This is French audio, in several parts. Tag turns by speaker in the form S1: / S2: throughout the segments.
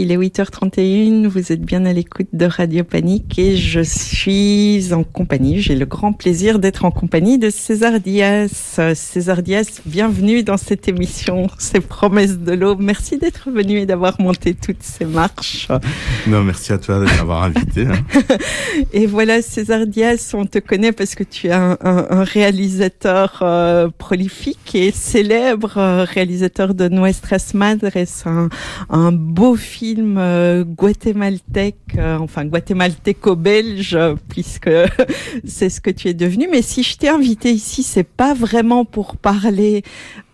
S1: il est 8h31, vous êtes bien à l'écoute de Radio Panique et je suis en compagnie, j'ai le grand plaisir d'être en compagnie de César Diaz. César Diaz, bienvenue dans cette émission, ces promesses de l'eau. Merci d'être venu et d'avoir monté toutes ces marches.
S2: Non, merci à toi de m'avoir invité. Hein.
S1: et voilà, César Diaz, on te connaît parce que tu es un, réalisateur euh, prolifique et célèbre euh, réalisateur de Nuestras Madres, un, un beau film euh, guatémaltèque, euh, enfin guatémaltéco-belge, puisque c'est ce que tu es devenu. Mais si je t'ai invité ici, c'est pas vraiment pour parler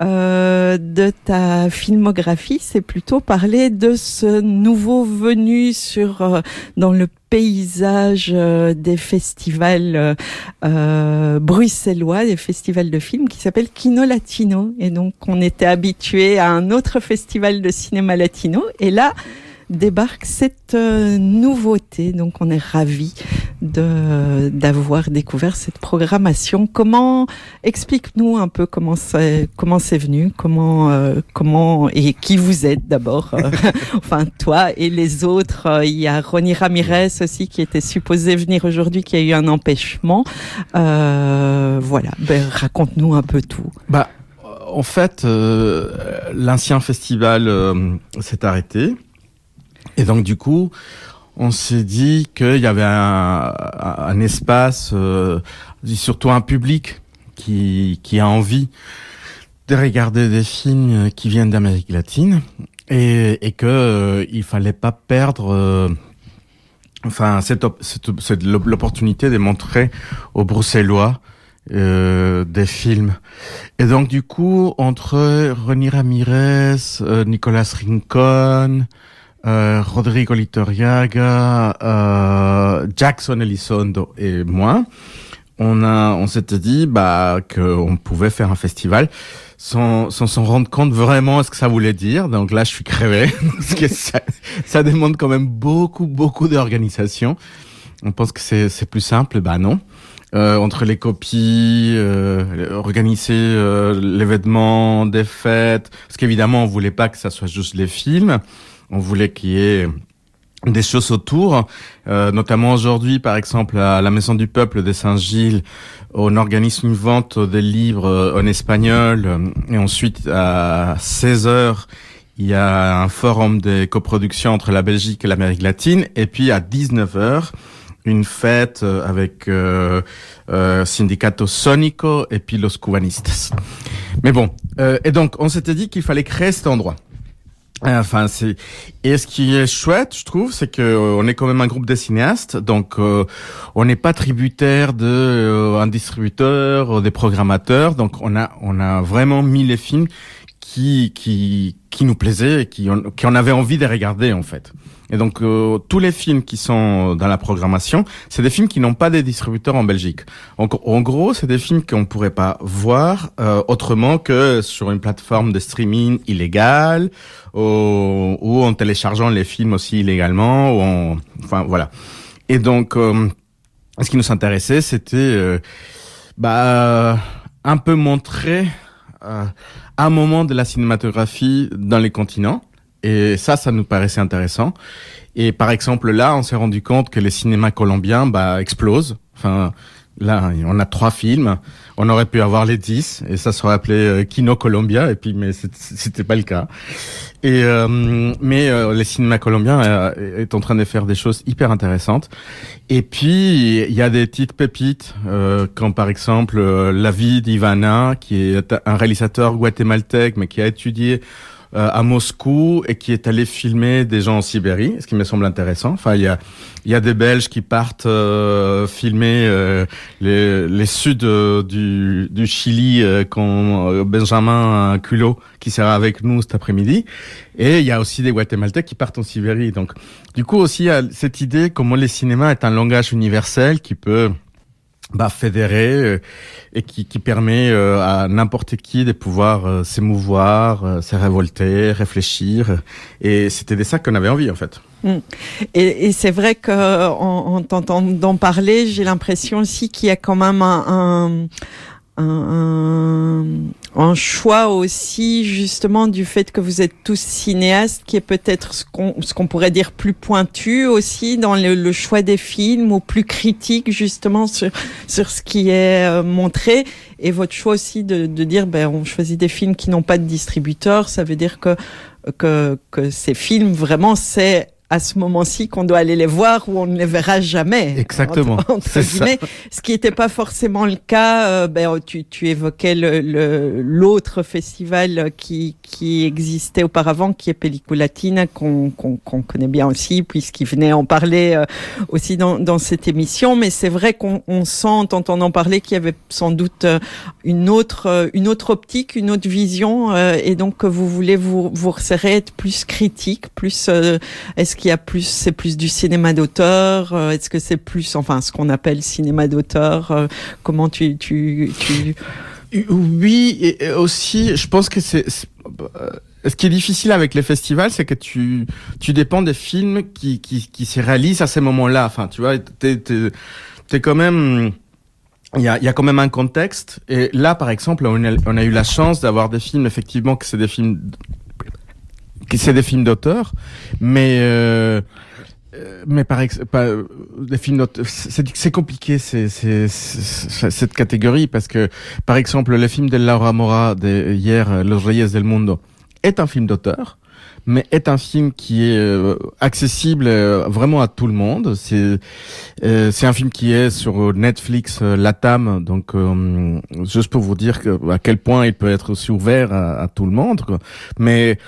S1: euh, de ta filmographie, c'est plutôt parler de ce nouveau venu sur dans le paysage des festivals bruxellois, des festivals de films qui s'appelle Kino Latino. Et donc, on était habitué à un autre festival de cinéma latino. Et là, débarque cette euh, nouveauté. Donc on est ravis d'avoir découvert cette programmation. Comment explique-nous un peu comment c'est comment c'est venu, comment euh, comment et qui vous êtes d'abord. Euh, enfin toi et les autres. Il y a Ronnie Ramirez aussi qui était supposé venir aujourd'hui, qui a eu un empêchement. voilà. Ben, raconte-nous un peu tout.
S2: Bah en fait, l'ancien festival s'est arrêté. Et donc du coup, on s'est dit qu'il y avait un, un espace, euh, surtout un public qui, qui a envie de regarder des films qui viennent d'Amérique latine et, et que euh, il fallait pas perdre euh, enfin cette, cette, l'opportunité de montrer aux Bruxellois euh, des films. Et donc du coup, entre René Ramirez, euh, Nicolas Rincon, euh, Rodrigo Litoriaga, euh, Jackson Elizondo et moi, on a, on s'était dit bah qu'on pouvait faire un festival sans sans s'en rendre compte vraiment ce que ça voulait dire. Donc là, je suis crevé parce que ça, ça demande quand même beaucoup beaucoup d'organisation. On pense que c'est c'est plus simple, bah non. Euh, entre les copies, euh, organiser euh, l'événement, des fêtes, parce qu'évidemment on voulait pas que ça soit juste les films. On voulait qu'il y ait des choses autour, euh, notamment aujourd'hui, par exemple, à la Maison du Peuple de Saint-Gilles, on organise une vente des livres euh, en espagnol, et ensuite à 16 heures, il y a un forum de coproduction entre la Belgique et l'Amérique latine, et puis à 19 heures, une fête euh, avec euh, euh, Sindicato Sonico et puis Los Cubanistas. Mais bon, et donc on s'était dit qu'il fallait créer cet endroit. Enfin, c'est et ce qui est chouette, je trouve, c'est que euh, on est quand même un groupe de cinéastes, donc euh, on n'est pas tributaire de euh, un distributeur, des programmateurs, donc on a on a vraiment mis les films qui qui qui nous plaisaient et qui on, qui on avait envie de regarder en fait. Et donc euh, tous les films qui sont dans la programmation, c'est des films qui n'ont pas des distributeurs en Belgique. Donc en gros, c'est des films qu'on pourrait pas voir euh, autrement que sur une plateforme de streaming illégale ou, ou, en téléchargeant les films aussi illégalement ou en, enfin voilà. Et donc euh, ce qui nous intéressait, c'était bah un peu montrer un moment de la cinématographie dans les continents et ça, ça nous paraissait intéressant. Et par exemple, là, on s'est rendu compte que les cinémas colombiens bah, explosent. Enfin, là, on a trois films. On aurait pu avoir les dix, et ça serait appelé euh, Kino Colombia. Et puis, mais c'était pas le cas. Et euh, mais euh, les cinémas colombiens euh, est en train de faire des choses hyper intéressantes. Et puis il y a des petites pépites, comme par exemple La vie d'Ivana, qui est un réalisateur guatémaltèque, mais qui a étudié euh, à Moscou et qui est allé filmer des gens en Sibérie, ce qui me semble intéressant. Enfin, il y a, y a des Belges qui partent euh, filmer euh, les, les suds du, du Chili, quand Benjamin Culot qui sera avec nous cet après-midi. Et il y a aussi des Guatémaltèques qui partent en Sibérie. Donc, du coup aussi, il y a cette idée comment le cinéma est un langage universel qui peut bah, fédéré euh, et qui, qui permet euh, à n'importe qui de pouvoir euh, s'émouvoir, se révolter, réfléchir. Et c'était de ça qu'on avait envie en fait.
S1: Mm. Et, et c'est vrai que en, en t'entendant parler, j'ai l'impression aussi qu'il y a quand même un, un, un, choix aussi justement du fait que vous êtes tous cinéastes qui est peut-être ce qu'on ce qu'on pourrait dire plus pointu aussi dans le, le, choix des films ou plus critique justement sur sur ce qui est euh, montré. Et votre choix aussi de, de dire ben on choisit des films qui n'ont pas de distributeur ça veut dire que que que ces films vraiment c'est à ce moment-ci qu'on doit aller les voir ou on ne les verra jamais.
S2: Exactement.
S1: Entre, guillemets, ce qui n'était pas forcément le cas. Euh, ben, tu, tu évoquais le l'autre festival qui qui existait auparavant, qui est Pelliculatine, qu'on qu'on qu'on connaît bien aussi, puisqu'il venait en parler euh, aussi dans dans cette émission. Mais c'est vrai qu'on on sent, en t'entendant parler, qu'il y avait sans doute euh, une autre une autre optique, une autre vision, et donc que vous voulez vous vous resserrer, être plus critique, plus est-ce qu'il y a plus, c'est plus du cinéma d'auteur euh, Est-ce que c'est plus, enfin, ce qu'on appelle cinéma d'auteur euh, Comment tu, tu.
S2: Oui, et aussi, je pense que c'est euh, ce qui est difficile avec les festivals, c'est que tu tu dépends des films qui qui, qui se réalisent à ces moments-là. Enfin, tu vois, t'es t'es, quand même il y a, y a quand même un contexte. Et là, par exemple, on a eu la chance d'avoir des films, effectivement, que c'est des films c'est des films d'auteur, mais euh, mais par pas des films c'est compliqué c'est cette catégorie parce que par exemple le film de Laura Mora de hier Los Reyes del Mundo est un film d'auteur mais est un film qui est euh, accessible euh, vraiment à tout le monde. C'est euh, c'est un film qui est sur Netflix Latam, donc juste pour vous dire que, à quel point il peut être aussi ouvert à, à tout le monde. Quoi. Mais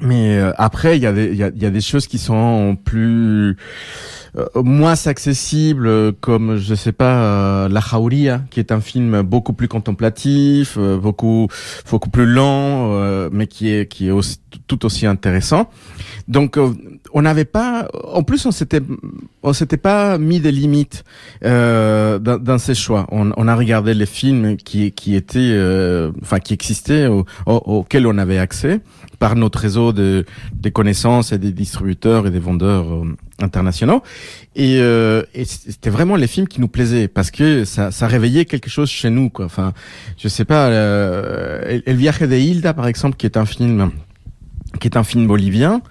S2: mais euh, après, il y, a des, choses qui sont plus moins accessibles, comme je sais pas euh, La Jauria, qui est un film beaucoup plus contemplatif, beaucoup beaucoup plus lent, mais qui est qui est aussi, tout aussi intéressant. Donc on n'avait pas, en plus on s'était on s'était pas mis des limites dans, dans, ces choix. On, on, a regardé les films qui qui étaient, enfin qui existaient, auxquels on avait accès par notre réseau de des connaissances et des distributeurs et des vendeurs euh, internationaux. Et, euh, c'était vraiment les films qui nous plaisaient parce que ça, ça réveillait quelque chose chez nous. Quoi. Enfin, je sais pas, euh, El Viaje de Hilda par exemple, qui est un film qui est un film bolivien.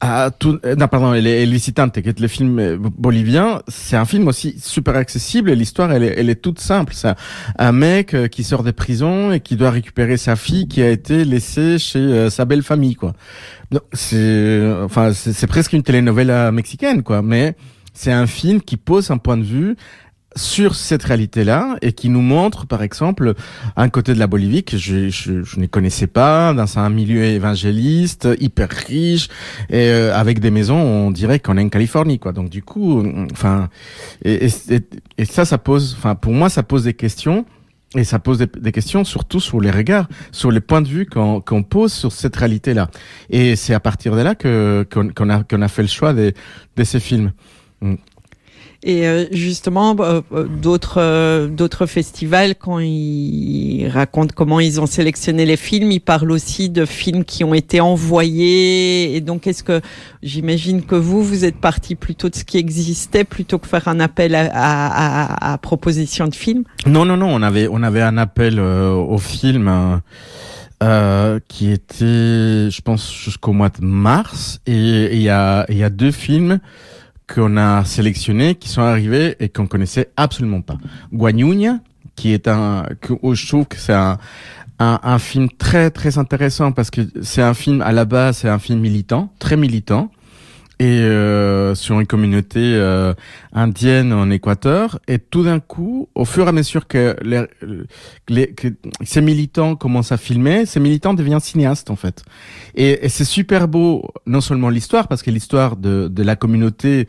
S2: Ah, tout, euh, non, pardon, El Visitante, qui est le film euh, bolivien, c'est un film aussi super accessible et l'histoire, elle elle est toute simple. C'est un mec euh, qui sort des prisons et qui doit récupérer sa fille qui a été laissée chez sa belle famille, quoi. C'est, enfin, c'est presque une telenovela mexicaine, quoi, mais c'est un film qui pose un point de vue sur cette réalité-là et qui nous montre, par exemple, un côté de la Bolivie que je, je, je ne connaissais pas, dans un milieu évangéliste, hyper riche, et euh, avec des maisons, on dirait qu'on est en Californie, quoi. Donc du coup, enfin, et, et, et, ça, ça pose, enfin, pour moi, ça pose des questions. Et ça pose des, des questions surtout sur les regards, sur les points de vue qu'on qu'on pose sur cette réalité-là. Et c'est à partir de là que qu'on a qu'on a fait le choix de, de ces films. Mm.
S1: Et euh, justement, euh, euh, d'autres d'autres festivals, quand ils racontent comment ils ont sélectionné les films, ils parlent aussi de films qui ont été envoyés. Et donc, est-ce que j'imagine que vous, vous êtes parti plutôt de ce qui existait plutôt que faire un appel à, à, à, proposition de films?
S2: Non, non, non. On avait on avait un appel au film. Euh, qui était, je pense, jusqu'au mois de mars. Et il y a, y a deux films qu'on a sélectionnés, qui sont arrivés et qu'on connaissait absolument pas. Guanyunya, qui est un, que, je trouve que c'est un, un, un, film très très intéressant parce que c'est un film à la base, c'est un film militant, très militant, et euh, sur une communauté euh, indienne en Équateur. Et tout d'un coup, au fur et à mesure que, les, les, que ces militants commencent à filmer, ces militants deviennent cinéastes en fait. Et, et c'est super beau, non seulement l'histoire, parce que l'histoire de, de la communauté,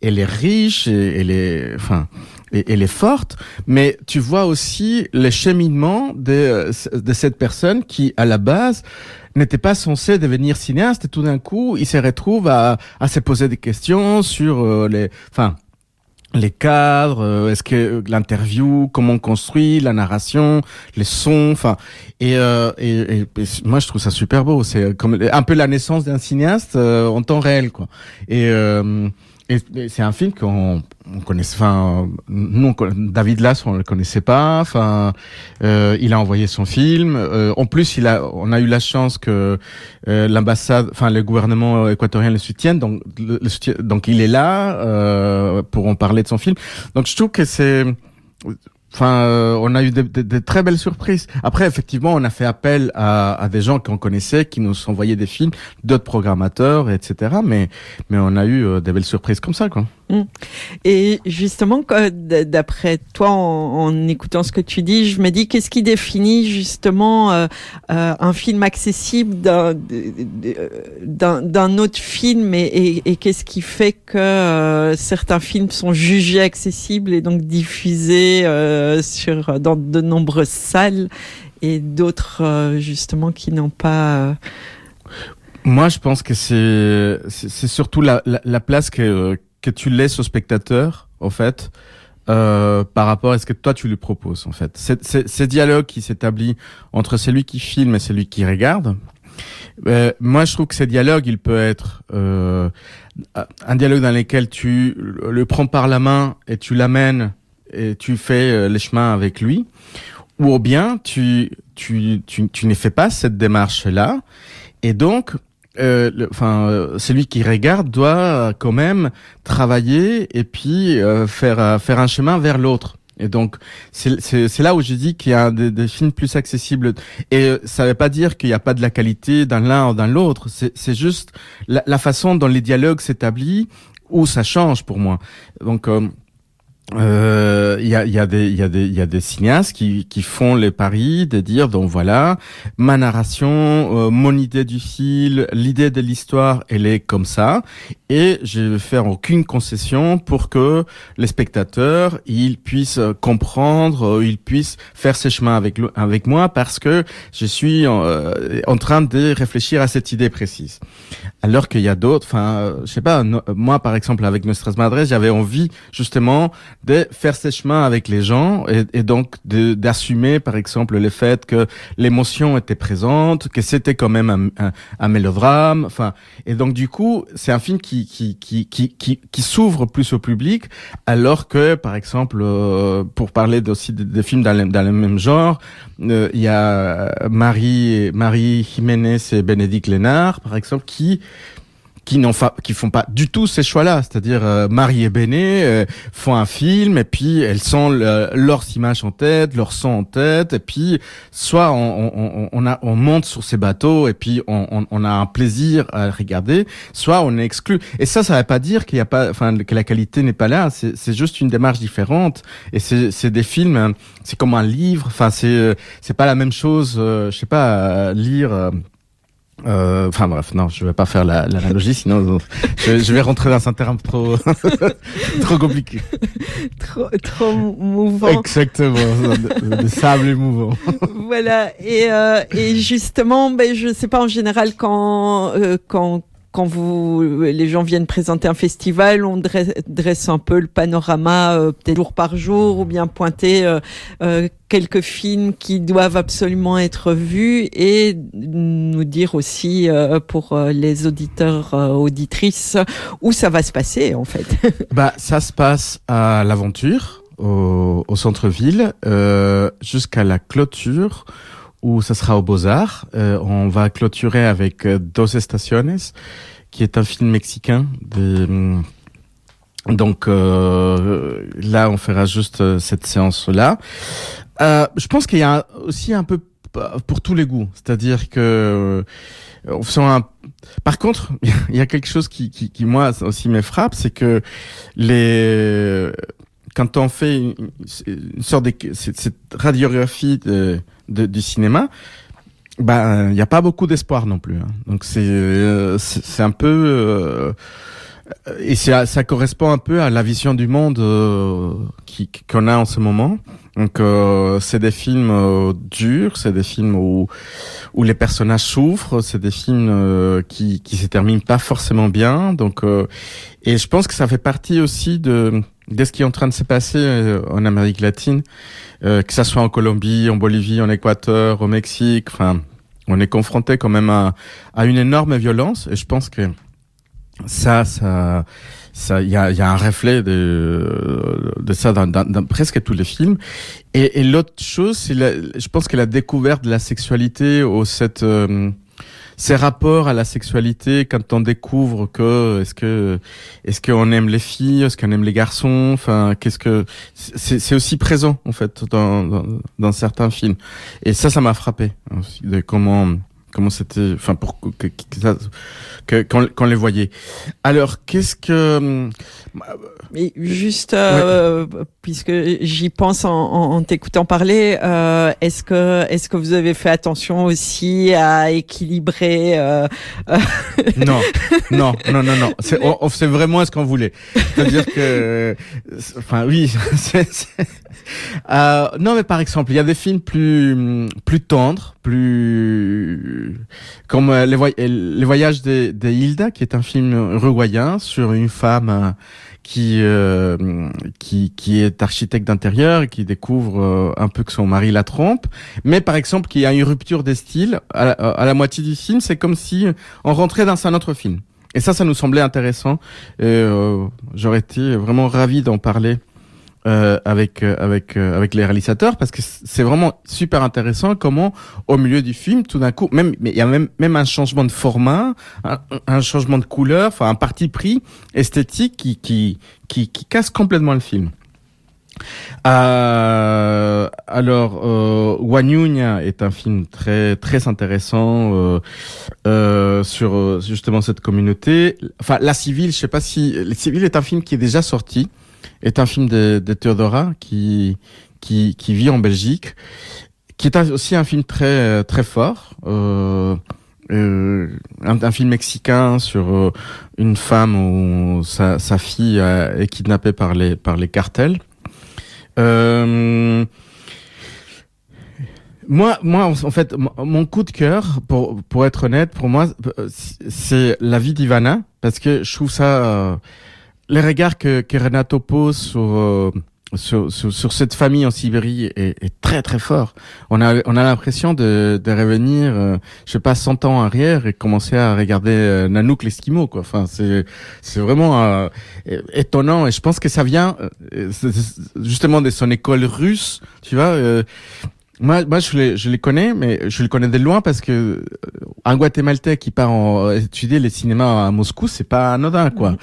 S2: elle est riche, et elle est, enfin, elle est forte, mais tu vois aussi le cheminement de, de cette personne qui, à la base, n'était pas censé devenir cinéaste et tout d'un coup, il se retrouve à, à se poser des questions sur euh, les, enfin, les cadres, euh, est-ce que l'interview, comment on construit la narration, les sons, enfin, et, euh, et, moi je trouve ça super beau. C'est comme un peu la naissance d'un cinéaste en temps réel, quoi. Et et, c'est un film qu'on on connaissait, enfin, nous, David Lass, on le connaissait pas. Enfin, euh, il a envoyé son film. Euh, en plus, il a, on a eu la chance que euh, l'ambassade, enfin, le gouvernement équatorien le soutienne. Donc, le, donc il est là euh, pour en parler de son film. Donc, je trouve que c'est Enfin, euh, on a eu de, très belles surprises. Après, effectivement, on a fait appel à, à des gens qu'on connaissait, qui nous envoyaient des films, d'autres programmateurs, etc. Mais, mais on a eu euh, des belles surprises comme ça, quoi.
S1: Mm. Et justement, d'après toi, en, écoutant ce que tu dis, je me dis qu'est-ce qui définit justement euh, euh un film accessible d'un autre film et, qu'est-ce qui fait que euh, certains films sont jugés accessibles et donc diffusés euh, dans de nombreuses salles et d'autres justement qui n'ont pas.
S2: Moi, je pense que c'est surtout la place que que tu laisses au spectateur, en fait, euh, par rapport à ce que toi tu lui proposes, en fait. C'est dialogue qui s'établit entre celui qui filme et celui qui regarde. Euh, moi, je trouve que ces dialogues, il peut être euh, un dialogue dans lequel tu le prends par la main et tu l'amènes et tu fais euh, les chemins avec lui, ou bien tu tu tu, tu ne fais pas cette démarche là, et donc euh, enfin, euh, celui qui regarde doit quand même travailler et puis euh, faire euh, faire un chemin vers l'autre. Et donc c'est là où je dis qu'il y a des, des, films plus accessibles. Et ça ne veut pas dire qu'il n'y a pas de la qualité dans l'un ou dans l'autre. C'est juste la, la, façon dont les dialogues s'établissent où ça change pour moi. Donc euh, il y, a, y, a des, y, a des, y a des cinéastes qui, qui font les paris de dire donc voilà ma narration, euh, mon idée du fil, l'idée de l'histoire, elle est comme ça et je vais faire aucune concession pour que les spectateurs ils puissent comprendre, ils puissent faire ses chemins avec avec moi parce que je suis en, euh, en train de réfléchir à cette idée précise. Alors qu'il y a d'autres, enfin je sais pas, moi par exemple avec Nostras Madres, j'avais envie justement de faire ses chemins avec les gens et, donc d'assumer par exemple le fait que l'émotion était présente, que c'était quand même un, un, mélodrame, enfin. Et donc du coup c'est un film qui qui qui qui qui, qui s'ouvre plus au public alors que par exemple euh, pour parler aussi des, films dans le, dans le même genre euh, il y a Marie Marie Jiménez et Bénédicte Lénard par exemple qui qui n'ont qui font pas du tout ces choix-là, c'est-à-dire euh, Marie et Béné euh, font un film et puis elles sont leurs images en tête, leur son en tête et puis soit on, on, on, a, on monte sur ces bateaux et puis on, on, a un plaisir à regarder, soit on est exclu. Et ça, ça veut pas dire qu'il y a pas, enfin que la qualité n'est pas là. C'est juste une démarche différente et c'est des films, c'est comme un livre. Enfin c'est c'est pas la même chose. Euh, je sais pas lire euh, enfin bref, non, je vais pas faire l'analogie, sinon je, je, vais rentrer dans un terrain trop trop compliqué.
S1: trop trop mouvant.
S2: Exactement, des sables émouvants.
S1: voilà, et euh, et justement, ben je sais pas en général quand euh, quand quand les gens viennent présenter un festival, on dresse, un peu le panorama, euh, peut-être jour par jour, ou bien pointer euh, euh, quelques films qui doivent absolument être vus et nous dire aussi pour les auditeurs, auditrices, où ça va se passer en fait.
S2: bah, ça se passe à l'aventure, au centre-ville, jusqu'à la clôture où ça sera au Beaux-Arts. Euh, on va clôturer avec euh, Dos Estaciones, qui est un film mexicain. De, mm, donc euh, là, on fera juste euh, cette séance-là. Euh, je pense qu'il y a aussi un peu pour tous les goûts, c'est-à-dire que on sent un... Par contre, il y a quelque chose qui, qui, qui moi aussi me frappe, c'est que les quand on fait une, sorte de cette radiographie de de, du cinéma, bah il n'y a pas beaucoup d'espoir non plus. Hein. Donc c'est euh, c'est un peu euh, et ça, ça correspond un peu à la vision du monde euh, qui qu'on a en ce moment. Donc euh, c'est des films euh, durs, c'est des films où où les personnages souffrent, c'est des films qui qui se terminent pas forcément bien. Donc et je pense que ça fait partie aussi de de ce qui est en train de se passer en Amérique latine. Euh, que ça soit en Colombie, en Bolivie, en Équateur, au Mexique. Enfin, on est confronté quand même à, à une énorme violence. Et je pense que ça, ça, ça, il y a, y a un reflet de, de ça dans, dans, dans presque tous les films. Et, et l'autre chose, c'est, je pense que la découverte de la sexualité au cette euh, ces rapports à la sexualité quand on découvre que est-ce que est-ce qu'on aime les filles, est-ce qu'on aime les garçons, enfin qu'est-ce que c'est, aussi présent en fait dans, dans, dans certains films. Et ça, ça m'a frappé aussi, de comment comment c'était, enfin pour que, que, qu'on, les voyait. Alors qu'est-ce que
S1: mais juste euh, puisque j'y pense en, en, t'écoutant parler, euh, est-ce que est-ce que vous avez fait attention aussi à équilibrer euh...
S2: Non, non, non, non, non. C'est, on, c'est vraiment ce qu'on voulait. C'est-à-dire que, enfin oui, c'est, euh, non, mais par exemple, il y a des films plus plus tendres, plus comme euh, les, les voyages de, de, Hilda, qui est un film uruguayen sur une femme euh, qui euh, qui qui est architecte d'intérieur et qui découvre un peu que son mari la trompe, mais par exemple qui a une rupture des styles à, la moitié du film, c'est comme si on rentrait dans un autre film. Et ça, ça nous semblait intéressant. J'aurais été vraiment ravi d'en parler euh, avec euh, avec euh, avec les réalisateurs parce que c'est vraiment super intéressant comment au milieu du film tout d'un coup même mais il y a même même un changement de format un, changement de couleur enfin un parti pris esthétique qui qui qui, qui casse complètement le film euh, alors, euh, est un film très très intéressant euh, sur justement cette communauté. Enfin, La Civile, je sais pas si La Civile est un film qui est déjà sorti, est un film de, de Theodora qui, qui, qui vit en Belgique, qui est aussi un film très très fort. Euh, euh, un, film mexicain sur euh, une femme où sa, fille est kidnappée par les par les cartels. Moi, moi, en fait, mon coup de cœur, pour pour être honnête, pour moi, c'est la vie d'Ivana, parce que je trouve ça les regards que, que Renato pose euh, sur, sur, sur, cette famille en Sibérie est, est, très très fort. On a, on a l'impression de, de revenir, euh, je sais pas, 100 ans arrière et commencer à regarder euh, Nanook l'Esquimau, quoi. Enfin, c'est, c'est vraiment euh, étonnant et je pense que ça vient justement de son école russe, tu vois. Moi, moi, je les, je les connais, mais je les connais de loin parce que euh, un Guatémaltais qui part en, étudier les cinémas à Moscou, c'est pas anodin, quoi.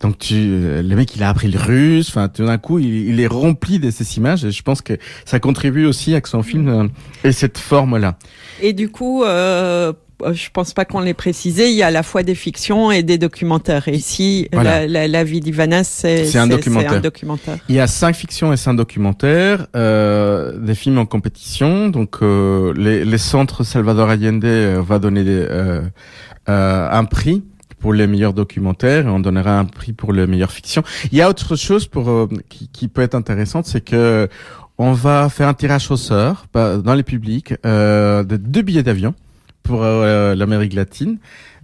S2: Donc, tu, euh, le mec, il a appris le russe. Enfin, tout d'un coup, il, il, est rempli de ces images. Et je pense que ça contribue aussi à que son film euh, ait cette forme-là.
S1: Et du coup, euh, euh, je pense pas qu'on l'ait précisé, il y a à la fois des fictions et des documentaires. Et ici, la, la, la, vie d'Ivana, c'est un, un, documentaire.
S2: Il y a cinq fictions et cinq documentaires, euh, des films en compétition. Donc, euh, les, les, centres Salvador Allende euh, va donner des, euh, euh, un prix pour les meilleurs documentaires et on donnera un prix pour les meilleures fictions. Il y a autre chose pour qui, qui, peut être intéressante, c'est que on va faire un tirage au sort bah, dans les publics de deux billets d'avion pour euh, l'Amérique latine.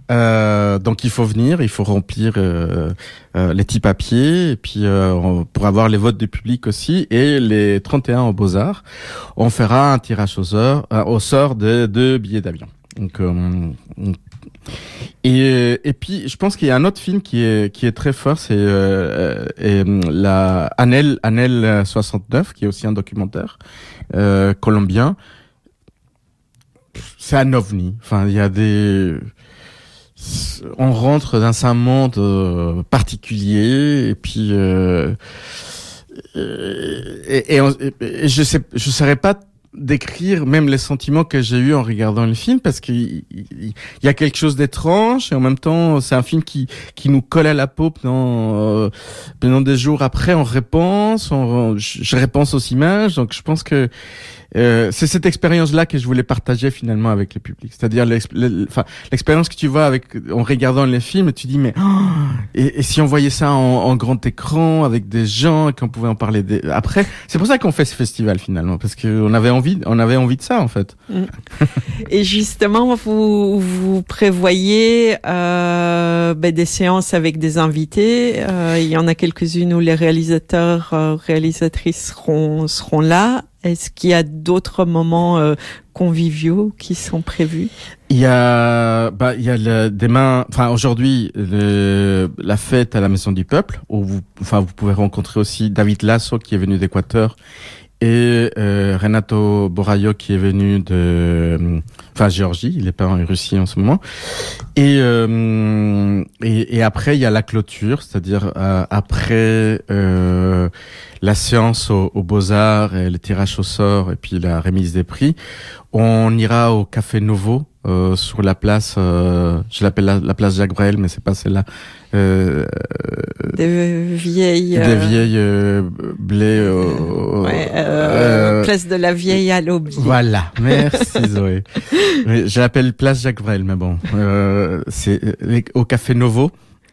S2: Euh, donc il faut venir, il faut remplir euh, euh les petits papiers et puis euh, pour avoir les votes du public aussi et les 31 au Beaux-Arts, on fera un tirage au sort, au sort de deux billets d'avion. Et, et puis je pense qu'il y a un autre film qui est qui est très fort, c'est la Anel Anel 69 qui est aussi un documentaire colombien c'est un ovni. Enfin, il y a des, on rentre dans un monde euh, particulier et puis euh, et, je sais, je saurais pas décrire même les sentiments que j'ai eu en regardant le film parce qu'il y, a quelque chose d'étrange et en même temps c'est un film qui qui nous colle à la peau pendant euh, pendant des jours après on repense on, je repense aux images donc je pense que euh, c'est cette expérience-là que je voulais partager finalement avec le public. C'est-à-dire l'expérience que tu vois avec en regardant les films, tu dis mais oh, et, si on voyait ça en, grand écran avec des gens et qu'on pouvait en parler après. C'est pour ça qu'on fait ce festival finalement parce qu'on avait envie, on avait envie de ça en fait. Mm.
S1: et justement, vous vous prévoyez euh, ben, des séances avec des invités. Euh, il y en a quelques-unes où les réalisateurs, réalisatrices seront seront là. Est-ce qu'il y a d'autres moments euh, conviviaux qui sont prévus?
S2: Il y a, bah, il y a le, demain, enfin aujourd'hui, la fête à la Maison du Peuple, où vous, enfin, vous pouvez rencontrer aussi David Lasso qui est venu d'Équateur et euh, Renato Borayo qui est venu de enfin Géorgie, il est pas en Russie en ce moment. Et euh, et, et, après il y a la clôture, c'est-à-dire euh, après euh, la séance aux au Beaux Arts et le tirage au sort et puis la remise des prix, on ira au Café Nouveau euh, sur la place, euh, je l'appelle la, place Jacques Brel, mais c'est pas celle-là.
S1: Euh, des vieilles.
S2: Des vieilles blés.
S1: ouais, place de la vieille à l'aube.
S2: Voilà, merci Zoé. je l'appelle place Jacques Brel, mais bon, c'est au Café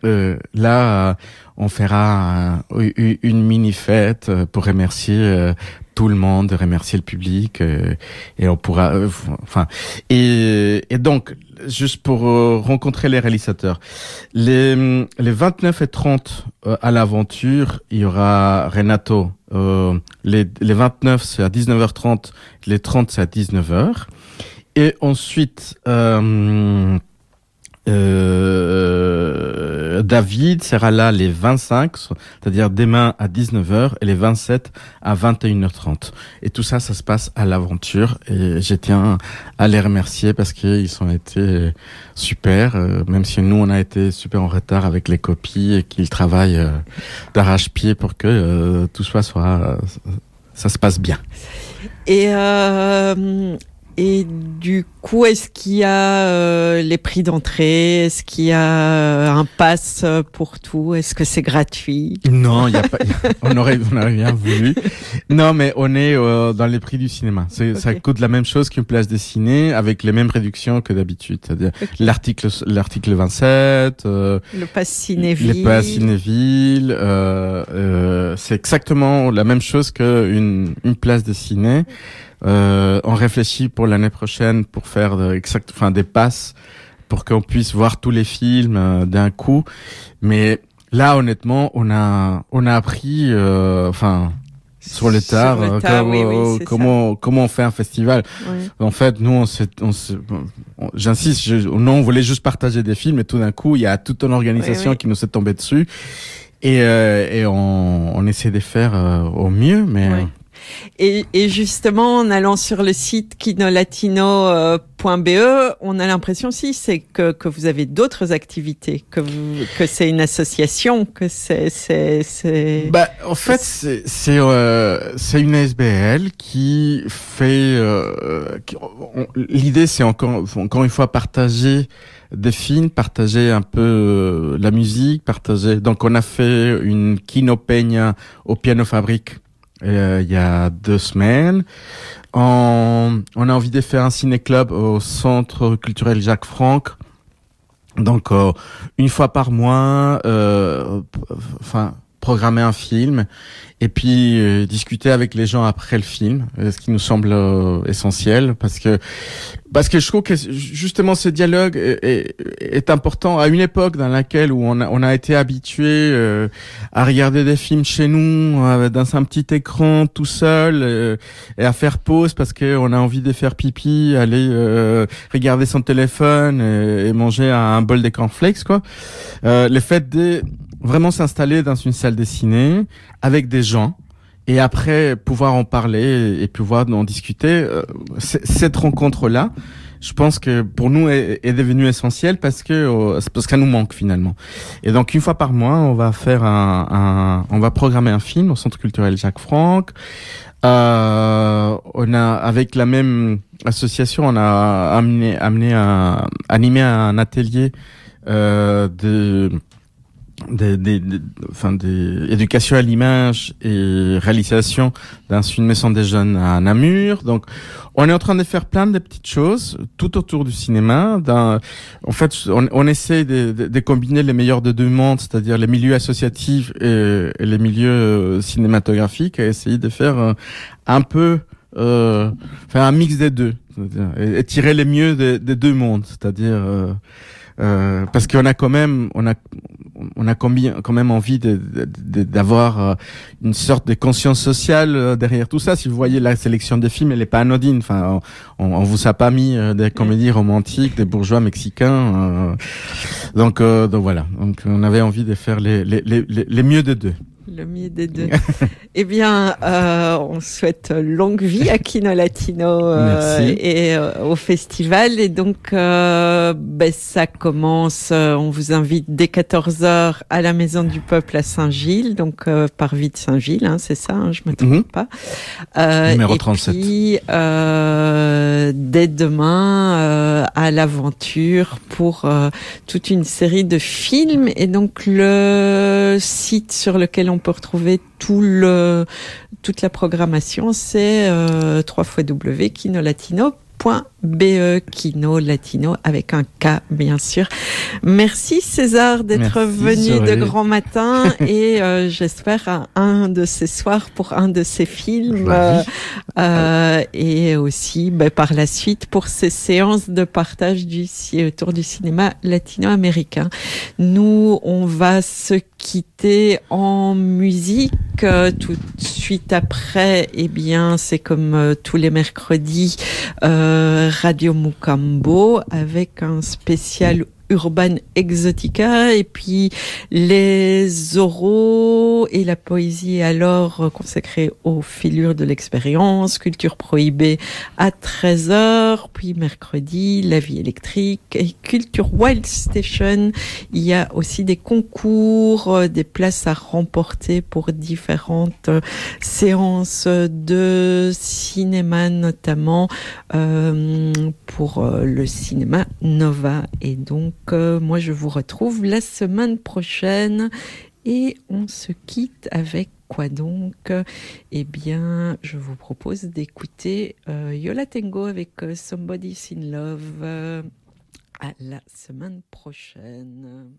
S2: Nouveau. là, on fera une mini fête pour remercier tout le monde, remercier le public euh, et on pourra, euh, enfin et, donc juste pour euh, rencontrer les réalisateurs, les les 29 et 30 à l'aventure, il y aura Renato. les les 29 c'est à 19h30, les 30 c'est à 19h et ensuite euh, David sera là les 25, c'est-à-dire demain à 19h et les 27 à 21h30. Et tout ça, ça se passe à l'aventure et je tiens à les remercier parce qu'ils ont été super, euh, même si nous on a été super en retard avec les copies et qu'ils travaillent euh, d'arrache-pied pour que euh, tout soit, soit ça se passe bien.
S1: Et du coup, est-ce qu'il y a euh, les prix d'entrée? Est-ce qu'il y a euh, un pass euh, pour tout? Est-ce que c'est gratuit?
S2: Non, y a pas, on aurait, on aurait bien voulu. Non, mais on est dans les prix du cinéma. Ça coûte la même chose qu'une place dessinée avec les mêmes réductions que d'habitude. C'est-à-dire l'article, l'article 27. le
S1: pass Cinéville.
S2: Le pass Cinéville. c'est exactement la même chose qu'une une place dessinée. Euh, on réfléchit pour l'année prochaine pour faire de, exact, enfin des passes pour qu'on puisse voir tous les films euh, d'un coup. Mais là, honnêtement, on a on a appris, euh, enfin. sur le tard, comment comment on fait un festival. En fait, nous on s'est, j'insiste, nous on voulait juste partager des films et tout d'un coup il y a toute une organisation qui nous s'est tombée dessus et et on, on essaie de faire au mieux, mais
S1: et, et, justement, en allant sur le site kinolatino.be, on a l'impression aussi c'est que, que vous avez d'autres activités, que, que c'est une association, que c'est... c'est,
S2: Bah, en fait, c'est c'est euh, une SBL qui fait... Euh, L'idée, c'est encore, encore une fois partager des films, partager un peu euh, la musique, partager. Donc on a fait une Kino Peña au Piano Fabrique euh, il y a deux semaines. On, on, a envie de faire un ciné-club au Centre culturel Jacques Franck. Donc, euh, une fois par mois, euh, enfin, programmer un film et puis euh, discuter avec les gens après le film, ce qui nous semble essentiel parce que parce que je trouve que justement ce dialogue est, est, important à une époque dans laquelle où on a, on a été habitué à regarder des films chez nous dans un petit écran tout seul et à faire pause parce que on a envie de faire pipi, aller regarder son téléphone et, manger un, bol de cornflakes quoi. le fait de vraiment s'installer dans une salle dessinée avec des gens et après pouvoir en parler et pouvoir en discuter. Euh, cette rencontre-là, je pense que pour nous est, est devenue essentielle parce que euh, parce qu'elle nous manque finalement. Et donc une fois par mois, on va faire un, un on va programmer un film au Centre culturel Jacques Franck. Euh, on a avec la même association, on a amené amené un animé un atelier euh, de des, des, enfin des éducation à l'image et réalisation dans une maison des jeunes à Namur. Donc, on est en train de faire plein de petites choses tout autour du cinéma. En fait, on, on essaie de, de, de, combiner les meilleurs de deux mondes, c'est-à-dire les milieux associatifs et, les milieux euh, cinématographiques, et essayer de faire euh, un peu, euh, faire un mix des deux, et, tirer les mieux des, des deux mondes, c'est-à-dire euh, euh, parce qu'on a quand même, on a, on a quand même envie d'avoir de, une sorte de conscience sociale derrière tout ça. Si vous voyez la sélection des films, elle est pas anodine. Enfin, on, on vous a pas mis des comédies romantiques, des bourgeois mexicains. donc, donc voilà. Donc, on avait envie de faire les, les, les, les mieux des deux.
S1: Le mieux des deux. eh bien, euh, on souhaite longue vie à Kino Latino euh, et euh, au festival. Et donc, euh, ben, ça commence. Euh, on vous invite dès 14 h à la Maison du Peuple à Saint-Gilles, donc parvis de Saint-Gilles, hein, c'est ça, hein, je me trompe mhm. pas.
S2: Numéro
S1: et
S2: 37.
S1: Puis, dès demain, à l'aventure pour toute une série de films. Et donc, le site sur lequel on on peut retrouver tout le, toute la programmation, c'est euh, 3 fois W Kinolatino BE Kino Latino avec un K bien sûr. Merci César d'être venu de grand matin et euh, j'espère un, un, de ces soirs pour un de ces films bah euh, euh, et aussi bah, par la suite pour ces séances de partage du autour du cinéma latino-américain. Nous on va se quitter en musique tout de suite après. Eh bien c'est comme tous les mercredis. Radio Mukambo avec un spécial Urban Exotica et puis les oraux et la poésie alors consacrée aux filures de l'expérience, culture prohibée à 13h, puis mercredi, la vie électrique et culture Wild Station. Il y a aussi des concours, euh, des places à remporter pour différentes euh, séances de cinéma notamment euh, pour le cinéma Nova et donc moi, je vous retrouve la semaine prochaine et on se quitte avec quoi donc? Eh bien, je vous propose d'écouter euh, Yola Tengo avec euh, Somebody's in Love. à la semaine prochaine.